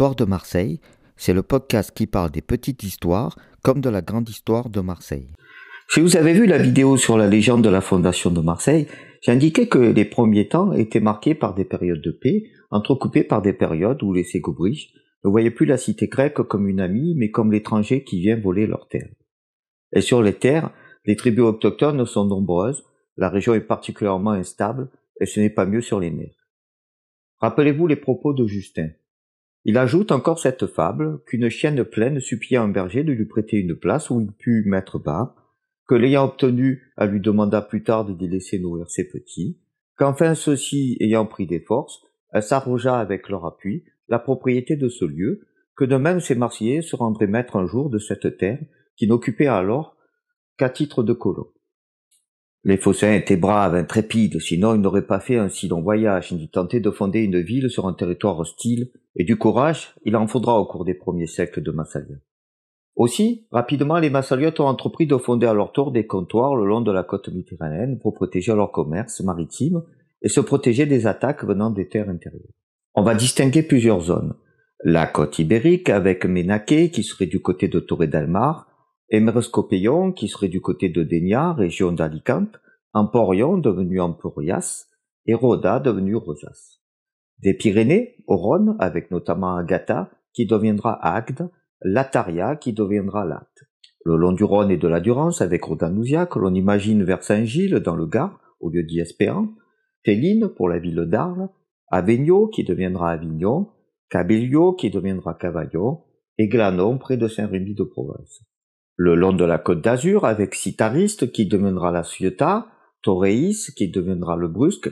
Histoire de Marseille, c'est le podcast qui parle des petites histoires comme de la grande histoire de Marseille. Si vous avez vu la vidéo sur la légende de la fondation de Marseille, j'ai indiqué que les premiers temps étaient marqués par des périodes de paix, entrecoupées par des périodes où les Ségobriges ne voyaient plus la cité grecque comme une amie, mais comme l'étranger qui vient voler leurs terres. Et sur les terres, les tribus autochtones sont nombreuses, la région est particulièrement instable, et ce n'est pas mieux sur les mers. Rappelez-vous les propos de Justin. Il ajoute encore cette fable qu'une chienne pleine supplia un berger de lui prêter une place où il put mettre bas, que l'ayant obtenu, elle lui demanda plus tard de laisser nourrir ses petits, qu'enfin ceux-ci ayant pris des forces, elle s'arrogea avec leur appui la propriété de ce lieu, que de même ces Marseillais se rendraient maîtres un jour de cette terre qui n'occupait alors qu'à titre de colon. Les Phocéens étaient braves, intrépides, sinon ils n'auraient pas fait un si long voyage, ni tenté de fonder une ville sur un territoire hostile, et du courage, il en faudra au cours des premiers siècles de Massalia. Aussi, rapidement, les Massaliotes ont entrepris de fonder à leur tour des comptoirs le long de la côte méditerranéenne pour protéger leur commerce maritime et se protéger des attaques venant des terres intérieures. On va distinguer plusieurs zones. La côte ibérique avec Ménaké qui serait du côté de Torre del Mar, Emerescopéon, qui serait du côté de Denia, région d'Alicante, Emporion, devenu Emporias, et Roda, devenu Rosas. Des Pyrénées, au Rhône, avec notamment Agatha, qui deviendra Agde, Lataria, qui deviendra Latte. Le long du Rhône et de la Durance, avec Rodanousia, que l'on imagine vers Saint-Gilles, dans le Gard, au lieu d'Iespéran, Téline, pour la ville d'Arles, Avignon, qui deviendra Avignon, Cabellio, qui deviendra Cavaillon, et Glanon, près de Saint-Rémy de Provence. Le long de la côte d'Azur avec Citariste qui deviendra la Ciotat, Torreis qui deviendra le Brusque,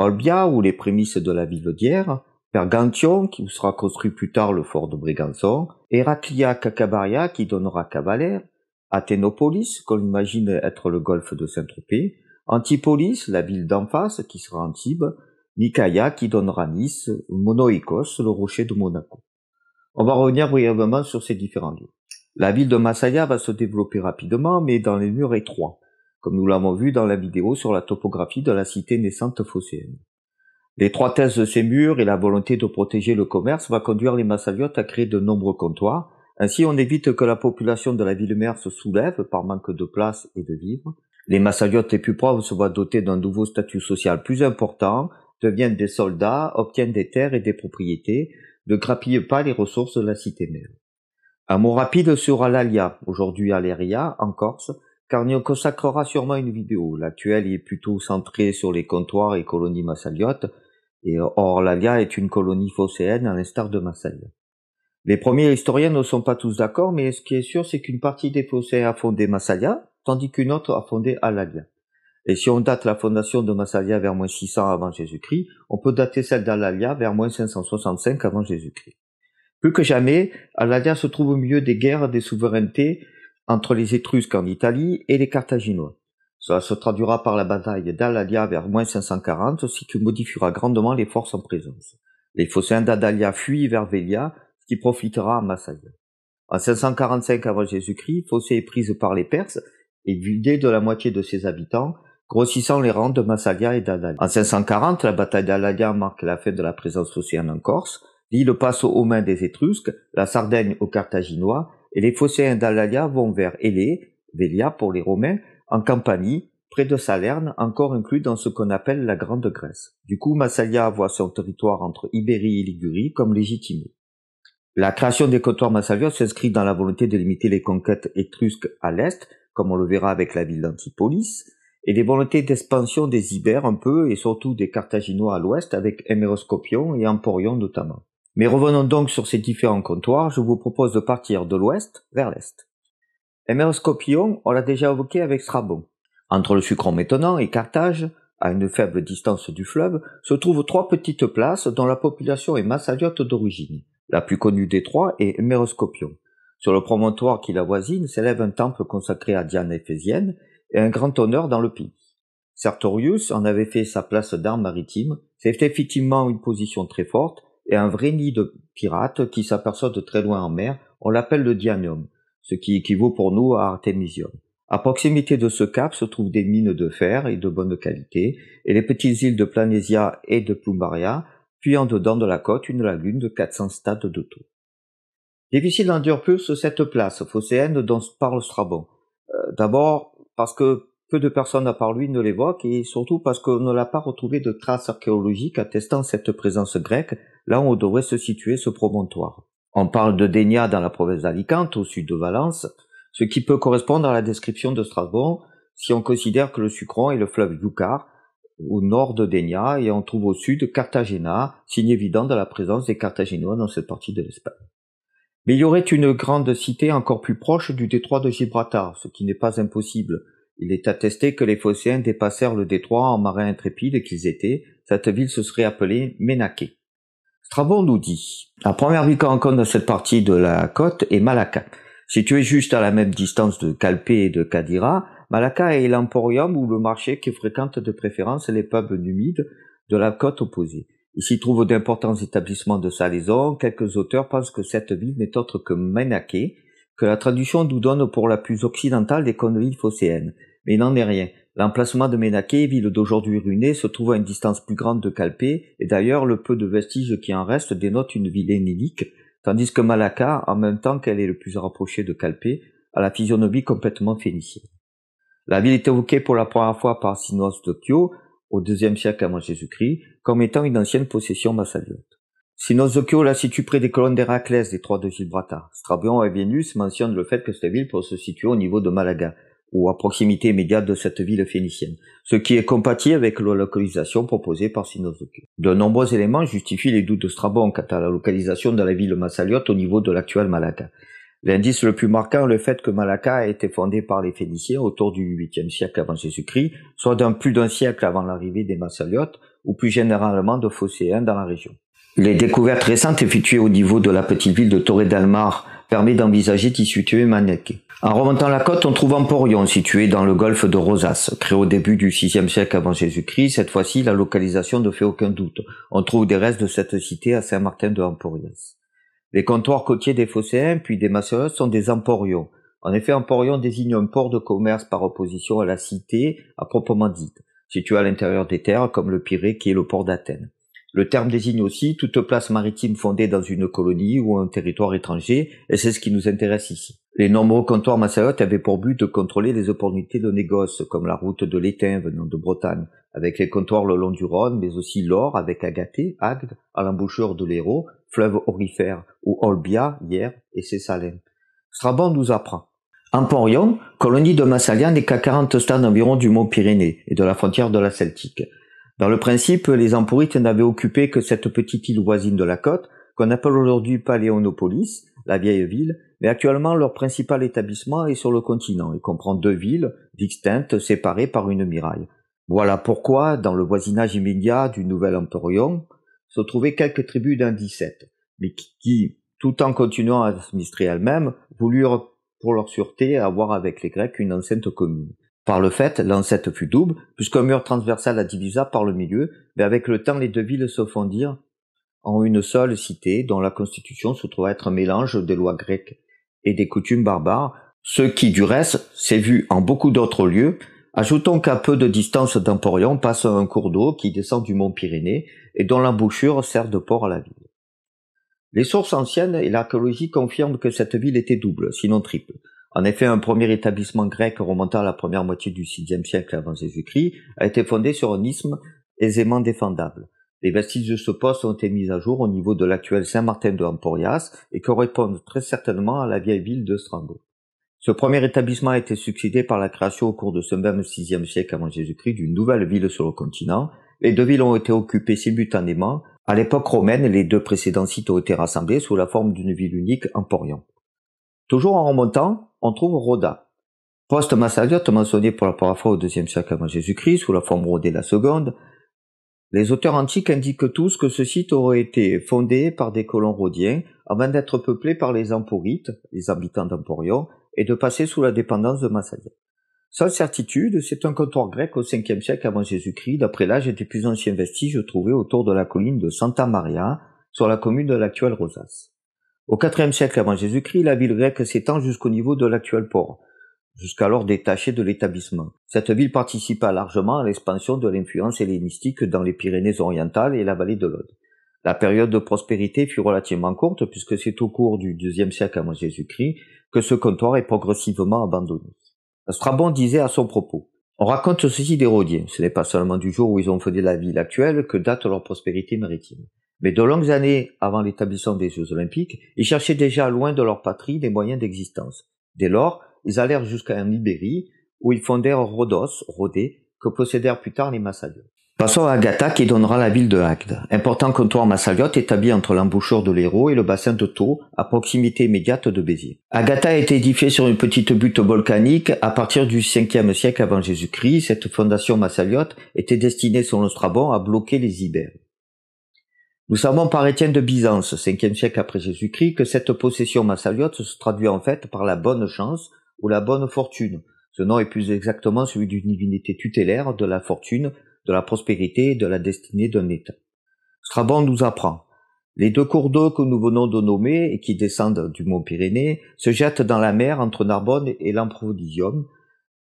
Olbia ou les prémices de la ville d'Hier, Pergantion qui sera construit plus tard le fort de Brégançon, Heraclia Cacabaria qui donnera Cavalaire, Athénopolis qu'on imagine être le golfe de Saint-Tropez, Antipolis, la ville d'en face qui sera Antibes, Nicaia qui donnera Nice, Monoikos, le rocher de Monaco. On va revenir brièvement sur ces différents lieux. La ville de Masaya va se développer rapidement, mais dans les murs étroits, comme nous l'avons vu dans la vidéo sur la topographie de la cité naissante phocéenne. L'étroitesse de ces murs et la volonté de protéger le commerce va conduire les Massaliotes à créer de nombreux comptoirs. Ainsi, on évite que la population de la ville-mère se soulève par manque de place et de vivres. Les Massaliotes les plus pauvres se voient dotés d'un nouveau statut social plus important, deviennent des soldats, obtiennent des terres et des propriétés, ne grappillent pas les ressources de la cité-mère. Un mot rapide sur Alalia, aujourd'hui Aléria, en Corse, car on y consacrera sûrement une vidéo. L'actuelle est plutôt centrée sur les comptoirs et colonies massaliotes, et or l'Alia est une colonie phocéenne à l'instar de Massalia. Les premiers historiens ne sont pas tous d'accord, mais ce qui est sûr, c'est qu'une partie des phocéens a fondé Massalia, tandis qu'une autre a fondé Alalia. Et si on date la fondation de Massalia vers moins 600 avant Jésus-Christ, on peut dater celle d'Alalia vers moins 565 avant Jésus-Christ. Plus que jamais, Aladia se trouve au milieu des guerres des souverainetés entre les Étrusques en Italie et les Carthaginois. Cela se traduira par la bataille d'Aladia vers moins 540, ce qui modifiera grandement les forces en présence. Les Phocéens d'Adalia fuient vers Vélia, ce qui profitera à Massalia. En 545 avant Jésus-Christ, Phocée est prise par les Perses et vidée de la moitié de ses habitants, grossissant les rangs de Massalia et d'Adalia. En 540, la bataille d'Aladia marque la fin de la présence phocéenne en Corse, L'île passe aux mains des Étrusques, la Sardaigne aux Carthaginois, et les Phocéens d'Alalia vont vers Élé, Vélia pour les Romains, en Campanie, près de Salerne, encore inclus dans ce qu'on appelle la Grande Grèce. Du coup, Massalia voit son territoire entre Ibérie et Ligurie comme légitimé. La création des comptoirs massaliotes s'inscrit dans la volonté de limiter les conquêtes étrusques à l'est, comme on le verra avec la ville d'Antipolis, et les volontés d'expansion des Ibères un peu, et surtout des Carthaginois à l'ouest, avec Héméroscopion et Emporion notamment. Mais revenons donc sur ces différents comptoirs, je vous propose de partir de l'ouest vers l'est. Héméroscopion, on l'a déjà évoqué avec Strabon. Entre le sucron maintenant et Carthage, à une faible distance du fleuve, se trouvent trois petites places dont la population est massaliote d'origine. La plus connue des trois est Héméroscopion. Sur le promontoire qui la voisine s'élève un temple consacré à Diane éphésienne et un grand honneur dans le pays. Sertorius en avait fait sa place d'armes maritime, c'est effectivement une position très forte, et un vrai nid de pirates qui s'aperçoit de très loin en mer, on l'appelle le Dianium, ce qui équivaut pour nous à Artemisium. À proximité de ce cap se trouvent des mines de fer et de bonne qualité, et les petites îles de Planésia et de Plumbaria puis en dedans de la côte une lagune de 400 stades de tour. Difficile d'en plus cette place phocéenne dont parle Strabon. Euh, d'abord parce que peu de personnes à part lui ne l'évoquent et surtout parce qu'on ne l'a pas retrouvé de traces archéologiques attestant cette présence grecque là où on devrait se situer ce promontoire. On parle de Dénia dans la province d'Alicante, au sud de Valence, ce qui peut correspondre à la description de Strabon si on considère que le Sucron est le fleuve Yucar, au nord de Dénia, et on trouve au sud Cartagena, signe évident de la présence des Carthaginois dans cette partie de l'Espagne. Mais il y aurait une grande cité encore plus proche du détroit de Gibraltar, ce qui n'est pas impossible. Il est attesté que les Phocéens dépassèrent le détroit en marins intrépides qu'ils étaient. Cette ville se serait appelée Ménaké. Strabon nous dit, la première ville qu'on rencontre dans cette partie de la côte est Malacca. Située juste à la même distance de Calpé et de Cadira, Malacca est l'emporium ou le marché qui fréquente de préférence les pubs humides de la côte opposée. Il s'y trouve d'importants établissements de salaison. Quelques auteurs pensent que cette ville n'est autre que Menaké, que la traduction nous donne pour la plus occidentale des villes phocéennes. Mais il n'en est rien. L'emplacement de Menaké, ville d'aujourd'hui ruinée, se trouve à une distance plus grande de Calpé, et d'ailleurs le peu de vestiges qui en restent dénotent une ville hénilique, tandis que Malacca, en même temps qu'elle est le plus rapprochée de Calpé, a la physionomie complètement phénicienne. La ville est évoquée pour la première fois par Sinos de Kyo au deuxième siècle avant Jésus-Christ comme étant une ancienne possession massaliote. Sinos de Kyo la situe près des colonnes d'Héraclès des trois de Gibraltar. Strabon et Vénus mentionnent le fait que cette ville peut se situer au niveau de Malaga, ou à proximité immédiate de cette ville phénicienne, ce qui est compatible avec la localisation proposée par Sinos de nombreux éléments justifient les doutes de Strabon quant à la localisation de la ville massaliote au niveau de l'actuel Malaga. L'indice le plus marquant est le fait que Malacca a été fondée par les Phéniciens autour du 8e siècle avant Jésus-Christ, soit d'un plus d'un siècle avant l'arrivée des Massaliotes, ou plus généralement de Phocéens dans la région. Les découvertes récentes effectuées au niveau de la petite ville de Torre del Mar permettent d'envisager d'y situer. En remontant la côte, on trouve Emporion, situé dans le golfe de Rosas. Créé au début du 6e siècle avant Jésus-Christ, cette fois-ci, la localisation ne fait aucun doute. On trouve des restes de cette cité à Saint-Martin de Emporias. Les comptoirs côtiers des Phocéens puis des Macédoines sont des emporions. En effet, emporion désigne un port de commerce par opposition à la cité à proprement dite, situé à l'intérieur des terres comme le Pirée qui est le port d'Athènes. Le terme désigne aussi toute place maritime fondée dans une colonie ou un territoire étranger, et c'est ce qui nous intéresse ici. Les nombreux comptoirs macédotes avaient pour but de contrôler les opportunités de négoce, comme la route de l'étain venant de Bretagne, avec les comptoirs le long du Rhône, mais aussi l'or avec Agathée, Agde, à l'embouchure de l'Hérault, fleuve orifère, ou Olbia, hier, et ses salins. Strabon nous apprend. Emporion, colonie de Massalia n'est qu'à 40 stades environ du mont Pyrénées et de la frontière de la Celtique. Dans le principe, les Emporites n'avaient occupé que cette petite île voisine de la côte, qu'on appelle aujourd'hui Paléonopolis, la vieille ville, mais actuellement leur principal établissement est sur le continent et comprend deux villes distinctes séparées par une muraille. Voilà pourquoi, dans le voisinage immédiat du nouvel Emporion, se trouvaient quelques tribus d'Indicètes, mais qui, tout en continuant à administrer elles-mêmes, voulurent pour leur sûreté avoir avec les Grecs une enceinte commune. Par le fait, l'enceinte fut double, puisqu'un mur transversal la divisa par le milieu, mais avec le temps les deux villes se fondirent en une seule cité dont la constitution se trouve être un mélange des lois grecques et des coutumes barbares, ce qui du reste s'est vu en beaucoup d'autres lieux. Ajoutons qu'à peu de distance d'Emporion passe un cours d'eau qui descend du mont Pyrénées et dont l'embouchure sert de port à la ville. Les sources anciennes et l'archéologie confirment que cette ville était double, sinon triple. En effet, un premier établissement grec remontant à la première moitié du VIe siècle avant Jésus-Christ a été fondé sur un isthme aisément défendable. Les vestiges de ce poste ont été mis à jour au niveau de l'actuel Saint-Martin de Emporias et correspondent très certainement à la vieille ville de Strabo. Ce premier établissement a été succédé par la création au cours de ce même VIe siècle avant Jésus-Christ d'une nouvelle ville sur le continent. Les deux villes ont été occupées simultanément. À l'époque romaine, les deux précédents sites ont été rassemblés sous la forme d'une ville unique, Emporion. Toujours en remontant, on trouve Rhoda. Poste massaliote mentionné pour la première fois au deuxième siècle avant Jésus-Christ sous la forme rhodée la seconde, les auteurs antiques indiquent tous que ce site aurait été fondé par des colons rhodiens avant d'être peuplé par les Emporites, les habitants d'Emporion, et de passer sous la dépendance de Massalia. Sans certitude, c'est un comptoir grec au 5e siècle avant Jésus-Christ, d'après l'âge des plus anciens vestiges trouvés autour de la colline de Santa Maria, sur la commune de l'actuelle Rosas. Au 4e siècle avant Jésus-Christ, la ville grecque s'étend jusqu'au niveau de l'actuel port, jusqu'alors détachée de l'établissement. Cette ville participa largement à l'expansion de l'influence hellénistique dans les Pyrénées orientales et la vallée de l'Aude. La période de prospérité fut relativement courte puisque c'est au cours du deuxième siècle avant Jésus-Christ que ce comptoir est progressivement abandonné. Strabon disait à son propos, on raconte ceci des Rhodiens, ce n'est pas seulement du jour où ils ont fondé la ville actuelle que date leur prospérité maritime. Mais de longues années avant l'établissement des Jeux olympiques, ils cherchaient déjà loin de leur patrie des moyens d'existence. Dès lors, ils allèrent jusqu'à Ibérie, où ils fondèrent Rhodos, Rhodé, que possédèrent plus tard les Massaliotes. Passons à Agatha qui donnera la ville de Agde, important comptoir massaliote établi entre l'embouchure de l'Hérault et le bassin de Thau, à proximité immédiate de Béziers. Agatha a été édifiée sur une petite butte volcanique à partir du 5e siècle avant Jésus-Christ. Cette fondation massaliote était destinée, selon Strabon, à bloquer les Ibères. Nous savons par Étienne de Byzance, 5e siècle après Jésus-Christ, que cette possession massaliote se traduit en fait par la bonne chance ou la bonne fortune. Ce nom est plus exactement celui d'une divinité tutélaire de la fortune de la prospérité et de la destinée d'un État. Strabon nous apprend. Les deux cours d'eau que nous venons de nommer et qui descendent du mont Pyrénées se jettent dans la mer entre Narbonne et l'Amprodisium.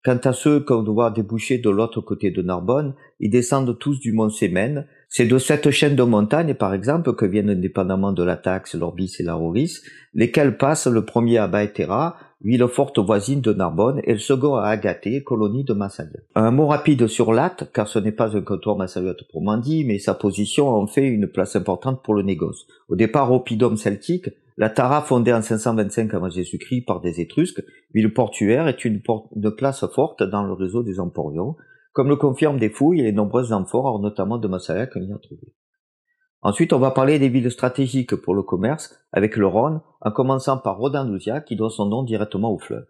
Quant à ceux qu'on doit déboucher de l'autre côté de Narbonne, ils descendent tous du mont Sémène. C'est de cette chaîne de montagnes, par exemple, que viennent indépendamment de la Taxe, l'Orbis et la Roris, lesquels passent le premier à Baetera, ville forte voisine de Narbonne, et le second à Agathée, colonie de Massaliote. Un mot rapide sur Latte, car ce n'est pas un comptoir Massaliote pour dit, mais sa position en fait une place importante pour le négoce. Au départ oppidum celtique, la Tara, fondée en 525 avant Jésus-Christ par des Étrusques, ville portuaire, est une, place forte dans le réseau des emporions, comme le confirment des fouilles et les nombreuses amphores, notamment de Massalia qu'on y a trouvées. Ensuite, on va parler des villes stratégiques pour le commerce avec le Rhône, en commençant par Rodandousia qui doit son nom directement au fleuve.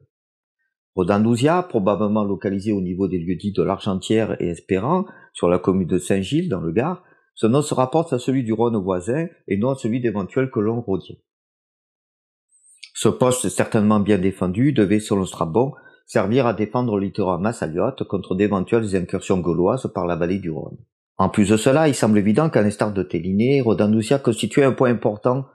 Rodandousia, probablement localisé au niveau des lieux dits de l'Argentière et Espérant, sur la commune de Saint-Gilles dans le Gard, ce nom se rapporte à celui du Rhône voisin et non à celui d'éventuels colons rhodiens. Ce poste certainement bien défendu devait, selon Strabon, servir à défendre le littoral massaliote contre d'éventuelles incursions gauloises par la vallée du Rhône. En plus de cela, il semble évident qu'à l'instar de Téliné, Rodandousia constituait un point important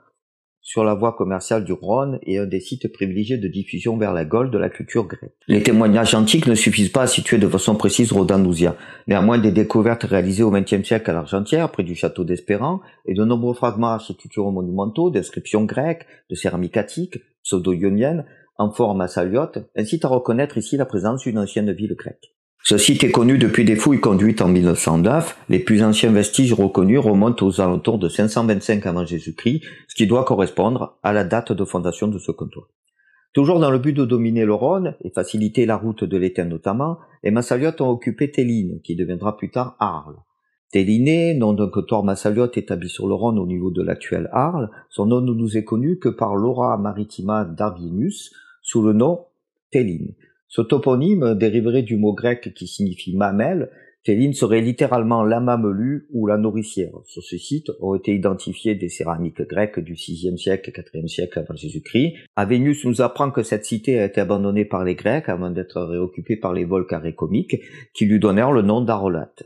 sur la voie commerciale du Rhône et un des sites privilégiés de diffusion vers la Gaule de la culture grecque. Les témoignages antiques ne suffisent pas à situer de façon précise Rodandousia. Néanmoins, des découvertes réalisées au XXe siècle à l'Argentière, près du château d'Espérant, et de nombreux fragments architecturaux monumentaux, d'inscriptions grecques, de céramique attique, pseudo-ionienne, en forme incitent à reconnaître ici la présence d'une ancienne ville grecque. Ce site est connu depuis des fouilles conduites en 1909. Les plus anciens vestiges reconnus remontent aux alentours de 525 avant Jésus-Christ, ce qui doit correspondre à la date de fondation de ce comptoir. Toujours dans le but de dominer le Rhône et faciliter la route de l'Étain notamment, les Massaliotes ont occupé Téline, qui deviendra plus tard Arles. Téliné, nom d'un comptoir massaliote établi sur le Rhône au niveau de l'actuel Arles, son nom ne nous est connu que par l'aura maritima d'Arvinus sous le nom Téline. Ce toponyme dériverait du mot grec qui signifie mamelle. Téline serait littéralement la mamelue ou la nourricière. Sur ce site ont été identifiées des céramiques grecques du 6e siècle et 4e siècle avant Jésus-Christ. Avénus nous apprend que cette cité a été abandonnée par les Grecs avant d'être réoccupée par les vols comiques qui lui donnèrent le nom d'Arolate.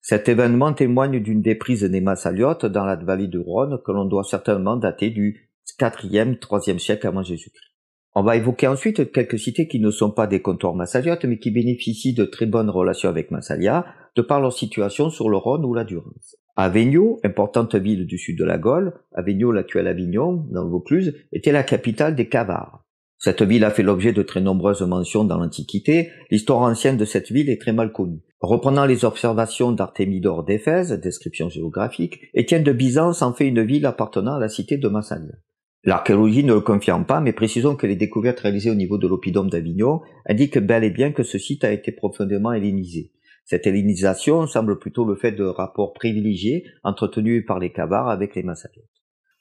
Cet événement témoigne d'une déprise des Massaliotes dans la vallée du Rhône que l'on doit certainement dater du 4e, 3e siècle avant Jésus-Christ. On va évoquer ensuite quelques cités qui ne sont pas des comptoirs massaliotes, mais qui bénéficient de très bonnes relations avec Massalia, de par leur situation sur le Rhône ou la Durance. Avignon, importante ville du sud de la Gaule, Avignon, l'actuel Avignon, dans le Vaucluse, était la capitale des Cavars. Cette ville a fait l'objet de très nombreuses mentions dans l'Antiquité. L'histoire ancienne de cette ville est très mal connue. Reprenant les observations d'Artémidore d'Éphèse, description géographique, Étienne de Byzance en fait une ville appartenant à la cité de Massalia. L'archéologie ne le confirme pas, mais précisons que les découvertes réalisées au niveau de l'oppidum d'Avignon indiquent bel et bien que ce site a été profondément hellénisé. Cette hellénisation semble plutôt le fait de rapports privilégiés entretenus par les Cavars avec les Massaliotes.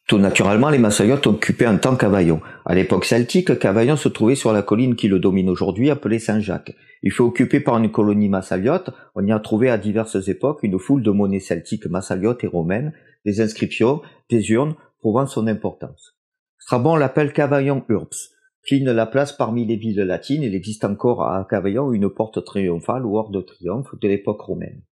Tout naturellement, les Massaliotes occupaient un temps Cavaillon. À l'époque celtique, Cavaillon se trouvait sur la colline qui le domine aujourd'hui, appelée Saint-Jacques. Il fut occupé par une colonie massaliote. On y a trouvé à diverses époques une foule de monnaies celtiques massaliotes et romaines, des inscriptions, des urnes, prouvant son importance. Strabon l'appelle Cavaillon Urbs. Pline la place parmi les villes latines. Il existe encore à Cavaillon une porte triomphale ou hors de triomphe de l'époque romaine.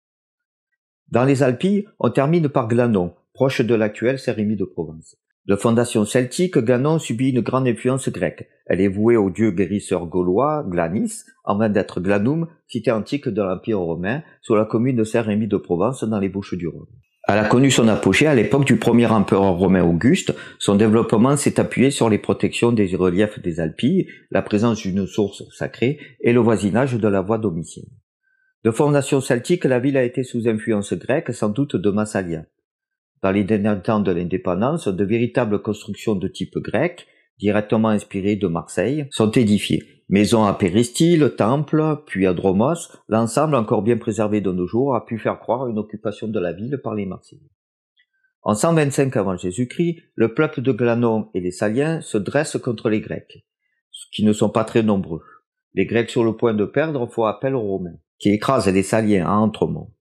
Dans les Alpilles, on termine par Glanon, proche de l'actuelle Sérémie de Provence. De fondation celtique, Glanon subit une grande influence grecque. Elle est vouée au dieu guérisseur gaulois, Glanis, avant d'être Glanum, cité antique de l'Empire romain, sur la commune de Saint-Rémy de Provence dans les Bouches du Rhône. Elle a connu son apogée à l'époque du premier empereur romain Auguste. Son développement s'est appuyé sur les protections des reliefs des Alpilles, la présence d'une source sacrée et le voisinage de la voie domitienne. De fondation celtique, la ville a été sous influence grecque, sans doute de Massalia. Dans les derniers temps de l'indépendance, de véritables constructions de type grec, directement inspirées de Marseille, sont édifiées. Maisons à péristyle, temples, puis à dromos, l'ensemble encore bien préservé de nos jours a pu faire croire une occupation de la ville par les Marseillais. En 125 avant Jésus-Christ, le peuple de Glanon et les Saliens se dressent contre les Grecs, qui ne sont pas très nombreux. Les Grecs sur le point de perdre font appel aux Romains, qui écrasent les Saliens à Entremont.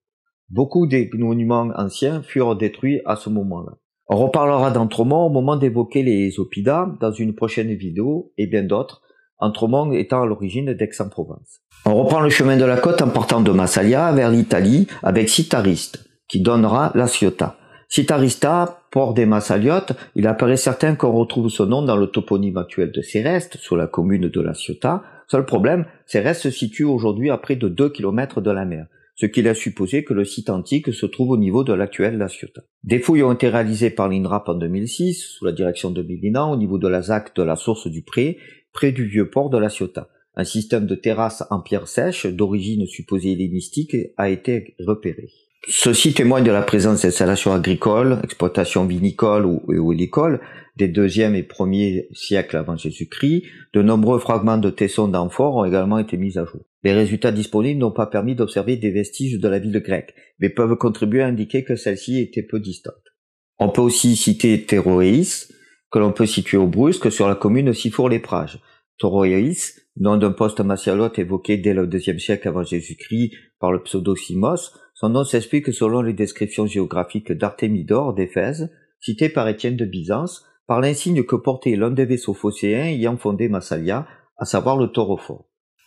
Beaucoup des monuments anciens furent détruits à ce moment-là. On reparlera d'Entremont au moment d'évoquer les Opidas dans une prochaine vidéo et bien d'autres Entremont étant à l'origine d'Aix-en-Provence. On reprend le chemin de la côte en partant de Massalia vers l'Italie avec Citariste, qui donnera la Ciotat. Citarista, port des Massaliotes, il apparaît certain qu'on retrouve ce nom dans le toponyme actuel de Céreste, sur la commune de la Ciotat. Seul problème, Céreste se situe aujourd'hui à près de 2 km de la mer, ce qui laisse supposer que le site antique se trouve au niveau de l'actuelle La Ciotat. Des fouilles ont été réalisées par l'INRAP en 2006, sous la direction de Milinan, au niveau de la ZAC de la source du Pré, près du vieux port de la Ciotat. Un système de terrasses en pierre sèche, d'origine supposée hellénistique, a été repéré. Ceci témoigne de la présence d'installations agricoles, exploitations vinicoles ou, oléicoles des deuxième et premier siècles avant Jésus-Christ. De nombreux fragments de tessons d'amphores ont également été mis à jour. Les résultats disponibles n'ont pas permis d'observer des vestiges de la ville grecque, mais peuvent contribuer à indiquer que celle-ci était peu distante. On peut aussi citer Théroéis, que l'on peut situer au Brusque sur la commune Sifour-les-Prages. Toroïs, nom d'un poste massialote évoqué dès le deuxième siècle avant Jésus-Christ par le pseudo-Simos, son nom s'explique selon les descriptions géographiques d'Artémidore d'Éphèse, cité par Étienne de Byzance, par l'insigne que portait l'un des vaisseaux phocéens ayant fondé Massalia, à savoir le taureau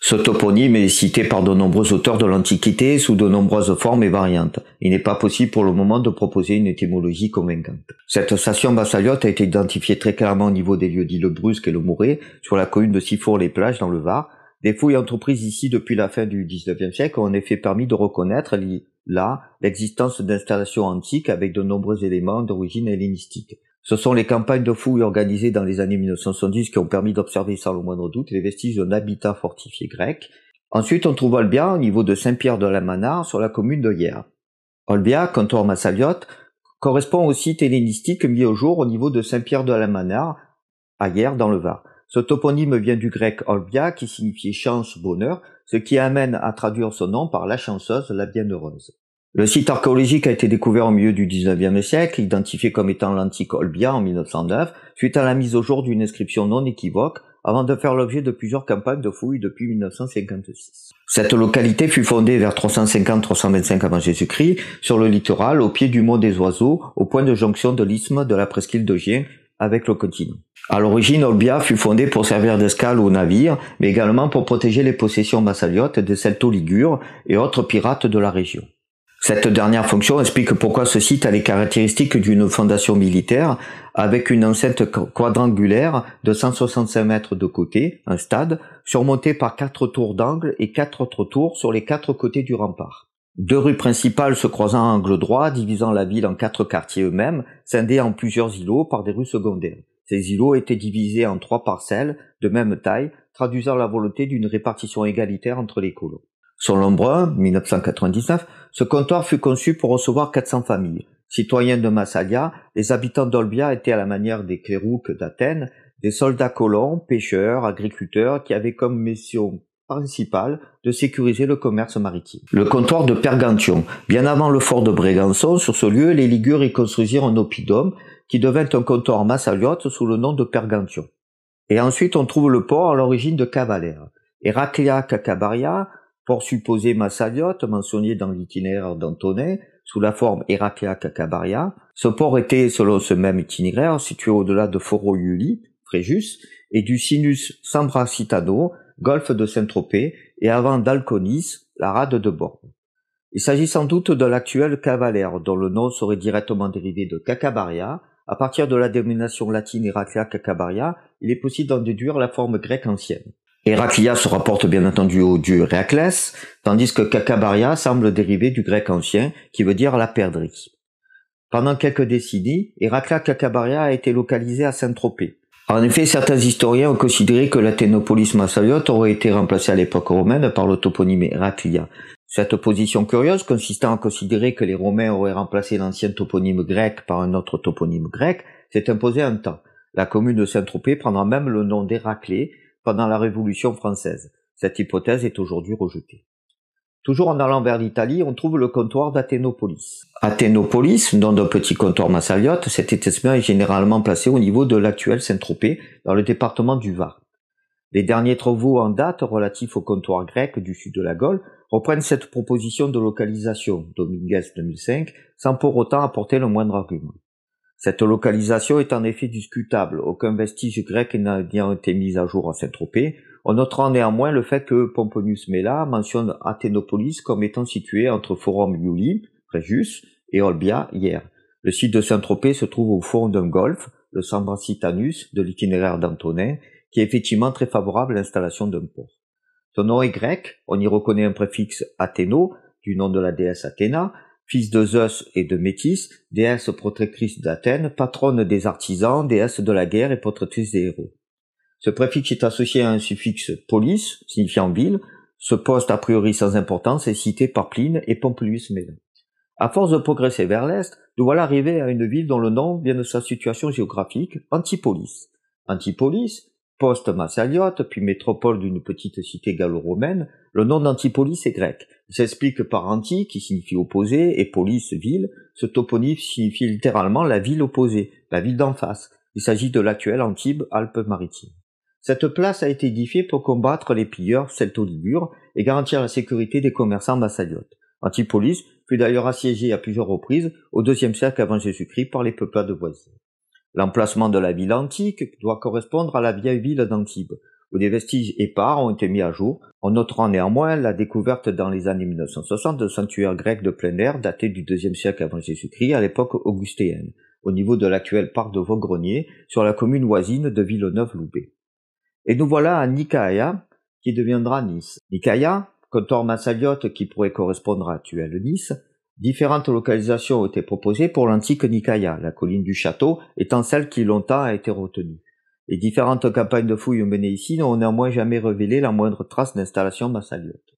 ce toponyme est cité par de nombreux auteurs de l'Antiquité sous de nombreuses formes et variantes. Il n'est pas possible pour le moment de proposer une étymologie convaincante. Cette station bassaliote a été identifiée très clairement au niveau des lieux dits le Brusque et le Mouret, sur la commune de Sifour-les-Plages dans le Var. Des fouilles entreprises ici depuis la fin du XIXe siècle ont en effet permis de reconnaître là l'existence d'installations antiques avec de nombreux éléments d'origine hellénistique. Ce sont les campagnes de fouilles organisées dans les années 1970 qui ont permis d'observer sans le moindre doute les vestiges d'un habitat fortifié grec. Ensuite, on trouve Olbia au niveau de Saint-Pierre de la Manare sur la commune de Hier. Olbia, canton Massaliote, correspond au site hellénistique mis au jour au niveau de Saint-Pierre de la Manare, à Hier dans le Var. Ce toponyme vient du grec Olbia qui signifiait chance, bonheur, ce qui amène à traduire son nom par la chanceuse, la bienheureuse. Le site archéologique a été découvert au milieu du XIXe siècle, identifié comme étant l'antique Olbia en 1909, suite à la mise au jour d'une inscription non équivoque, avant de faire l'objet de plusieurs campagnes de fouilles depuis 1956. Cette localité fut fondée vers 350-325 avant Jésus-Christ, sur le littoral, au pied du mont des Oiseaux, au point de jonction de l'isthme de la presqu'île de Gien avec le continent. À l'origine, Olbia fut fondée pour servir d'escale aux navires, mais également pour protéger les possessions massaliotes des Celto-Ligures et autres pirates de la région. Cette dernière fonction explique pourquoi ce site a les caractéristiques d'une fondation militaire avec une enceinte quadrangulaire de 165 mètres de côté, un stade, surmonté par quatre tours d'angle et quatre autres tours sur les quatre côtés du rempart. Deux rues principales se croisant à angle droit, divisant la ville en quatre quartiers eux-mêmes, scindés en plusieurs îlots par des rues secondaires. Ces îlots étaient divisés en trois parcelles de même taille, traduisant la volonté d'une répartition égalitaire entre les colons. Selon Brun, 1999, ce comptoir fut conçu pour recevoir 400 familles. Citoyens de Massalia, les habitants d'Olbia étaient à la manière des clérouques d'Athènes, des soldats colons, pêcheurs, agriculteurs qui avaient comme mission principale de sécuriser le commerce maritime. Le comptoir de Pergantion. Bien avant le fort de Brégançon, sur ce lieu, les Ligures y construisirent un oppidum qui devint un comptoir massaliote sous le nom de Pergantion. Et ensuite, on trouve le port à l'origine de Cavalère. Heraclia Cacabaria supposé Massaliote, mentionné dans l'itinéraire d'Antonet, sous la forme Heraclea Cacabaria. Ce port était, selon ce même itinéraire, situé au-delà de Foro-Iuli, Fréjus, et du Sinus Sambracitano, golfe de Saint-Tropez, et avant d'Alconis, la rade de Borne. Il s'agit sans doute de l'actuel Cavalère, dont le nom serait directement dérivé de Cacabaria. À partir de la dénomination latine Heraclea Cacabaria, il est possible d'en déduire la forme grecque ancienne. Héraclia se rapporte bien entendu au dieu Héraclès, tandis que Cacabaria semble dériver du grec ancien qui veut dire la perdrix. Pendant quelques décennies, Héraclea Cacabaria a été localisé à Saint-Tropez. En effet, certains historiens ont considéré que l'Athénopolis Massaliote aurait été remplacée à l'époque romaine par le toponyme Héraclia. Cette opposition curieuse consistant à considérer que les Romains auraient remplacé l'ancien toponyme grec par un autre toponyme grec s'est imposée un temps. La commune de Saint-Tropez prendra même le nom d'Héraclée pendant la Révolution française. Cette hypothèse est aujourd'hui rejetée. Toujours en allant vers l'Italie, on trouve le comptoir d'Athénopolis. Athénopolis, nom d'un petit comptoir massaliote, cet établissement est généralement placé au niveau de l'actuel Saint-Tropez, dans le département du Var. Les derniers travaux en date relatifs au comptoir grec du sud de la Gaule reprennent cette proposition de localisation, Dominguez 2005, sans pour autant apporter le moindre argument. Cette localisation est en effet discutable, aucun vestige grec n'ayant été mis à jour à Saint-Tropez, on notera néanmoins le fait que Pomponius Mela mentionne Athénopolis comme étant situé entre Forum Iuli, Fréjus, et Olbia, hier. Le site de Saint-Tropez se trouve au fond d'un golfe, le Sambracitanus de l'itinéraire d'Antonin, qui est effectivement très favorable à l'installation d'un port. Son nom est grec, on y reconnaît un préfixe Athéno, du nom de la déesse Athéna, fils de Zeus et de Métis, déesse protectrice d'Athènes, patronne des artisans, déesse de la guerre et protectrice des héros. Ce préfixe est associé à un suffixe polis, signifiant ville. Ce poste a priori sans importance est cité par Pline et Pompilius Mela. À force de progresser vers l'est, nous voilà arrivés à une ville dont le nom vient de sa situation géographique, Antipolis. Antipolis, post-Massaliote, puis métropole d'une petite cité gallo-romaine, le nom d'Antipolis est grec. S'explique par anti, qui signifie opposé, et polis, ville. Ce toponyme signifie littéralement la ville opposée, la ville d'en face. Il s'agit de l'actuelle Antibes, Alpes-Maritimes. Cette place a été édifiée pour combattre les pilleurs celto-ligures et garantir la sécurité des commerçants massaliotes. Antipolis fut d'ailleurs assiégée à plusieurs reprises au deuxième siècle avant Jésus-Christ par les peuplades voisines. L'emplacement de la ville antique doit correspondre à la vieille ville d'Antibes, où des vestiges épars ont été mis à jour. On notera néanmoins la découverte dans les années 1960 de sanctuaires grecs de plein air datés du deuxième siècle avant Jésus-Christ à l'époque augustéenne, au niveau de l'actuel parc de Vaugrenier, sur la commune voisine de Villeneuve-Loubet. Et nous voilà à Nicaïa, qui deviendra Nice. Nicaïa, comptoir massaliote qui pourrait correspondre à l'actuelle Nice, Différentes localisations ont été proposées pour l'antique Nicaïa, la colline du château étant celle qui longtemps a été retenue. Les différentes campagnes de fouilles menées ici n'ont néanmoins jamais révélé la moindre trace d'installation massaliote.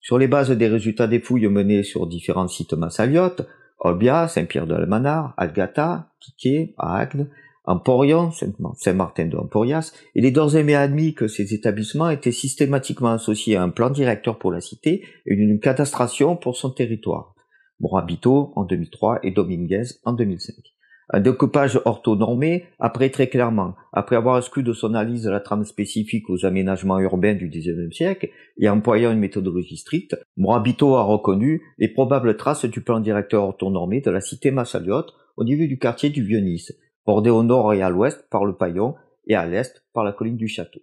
Sur les bases des résultats des fouilles menées sur différents sites massaliotes, Olbia, Saint-Pierre de Almanar, Algata, Piquet, Agde, Emporion, Saint-Martin de Emporias, il est d'ores et admis que ces établissements étaient systématiquement associés à un plan directeur pour la cité et une cadastration pour son territoire. Morabito en 2003 et Dominguez en 2005. Un découpage orthonormé apparaît très clairement, après avoir exclu de son analyse la trame spécifique aux aménagements urbains du XIXe siècle et employant une méthodologie stricte, Morabito a reconnu les probables traces du plan directeur orthonormé de la cité Massaliote au niveau du quartier du Vieux-Nice, bordé au nord et à l'ouest par le Paillon et à l'est par la colline du Château.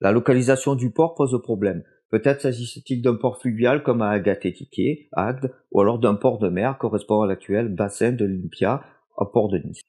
La localisation du port pose problème, Peut-être s'agissait-il d'un port fluvial comme à Agatétiqué, Agde, ou alors d'un port de mer correspondant à l'actuel bassin de l'Olympia,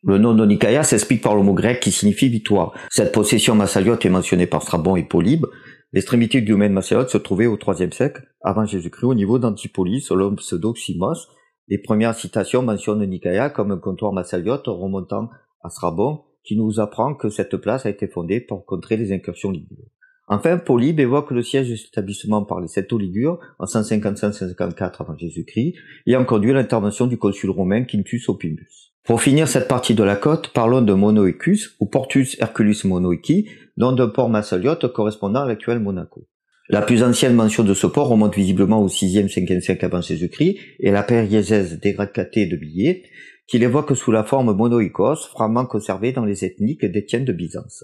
Le nom de Nicaïa s'explique par le mot grec qui signifie victoire. Cette possession massaliote est mentionnée par Strabon et Polybe. L'extrémité du domaine massaliote se trouvait au IIIe siècle avant Jésus-Christ au niveau d'Antipolis, selon pseudo-Ximos. Les premières citations mentionnent Nicaïa comme un comptoir massaliote remontant à Strabon, qui nous apprend que cette place a été fondée pour contrer les incursions ligures. Enfin, Polybe évoque le siège de cet établissement par les Septo-Ligures en 155-154 avant Jésus-Christ, ayant conduit l'intervention du consul romain Quintus Opimius. Pour finir cette partie de la côte, parlons de Monoecus ou Portus Herculus Monoici, nom d'un port massaliote correspondant à l'actuel Monaco. La plus ancienne mention de ce port remonte visiblement au 6e, 5e siècle avant Jésus-Christ et la périésèse dégradée de billets, qu'il évoque sous la forme monoïkos, fragment conservé dans les ethniques d'Étienne de Byzance.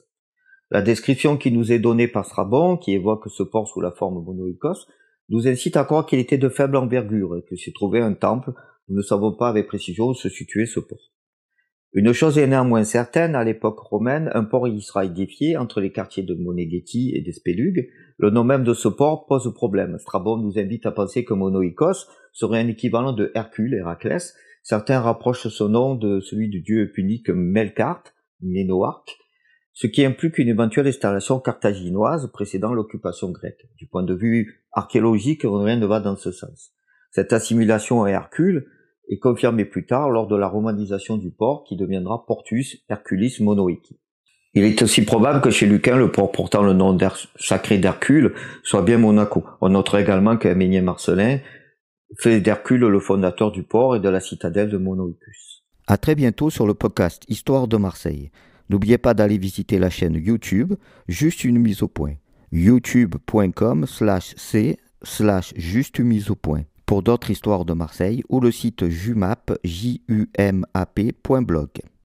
La description qui nous est donnée par Strabon, qui évoque ce port sous la forme monoïkos, nous incite à croire qu'il était de faible envergure et que s'y trouvait un temple. Nous ne savons pas avec précision où se situait ce port. Une chose est néanmoins certaine, à l'époque romaine, un port y sera édifié entre les quartiers de Moneghetti et d'Espelugue. Le nom même de ce port pose problème. Strabon nous invite à penser que Monoïkos serait un équivalent de Hercule, Héraclès. Certains rapprochent son nom de celui du dieu punique Melkart, Ménoarque, ce qui implique une éventuelle installation carthaginoise précédant l'occupation grecque. Du point de vue archéologique, rien ne va dans ce sens. Cette assimilation à Hercule et confirmé plus tard lors de la romanisation du port qui deviendra Portus Herculis Monoici. Il est aussi probable que chez Lucain, le port portant le nom sacré d'Hercule soit bien Monaco. On notera également qu'Aménien Marcelin fait d'Hercule le fondateur du port et de la citadelle de Monoicus. À très bientôt sur le podcast Histoire de Marseille. N'oubliez pas d'aller visiter la chaîne YouTube, juste une mise au point. youtube.com slash c slash juste mise au point pour d'autres histoires de Marseille ou le site jumap.blog.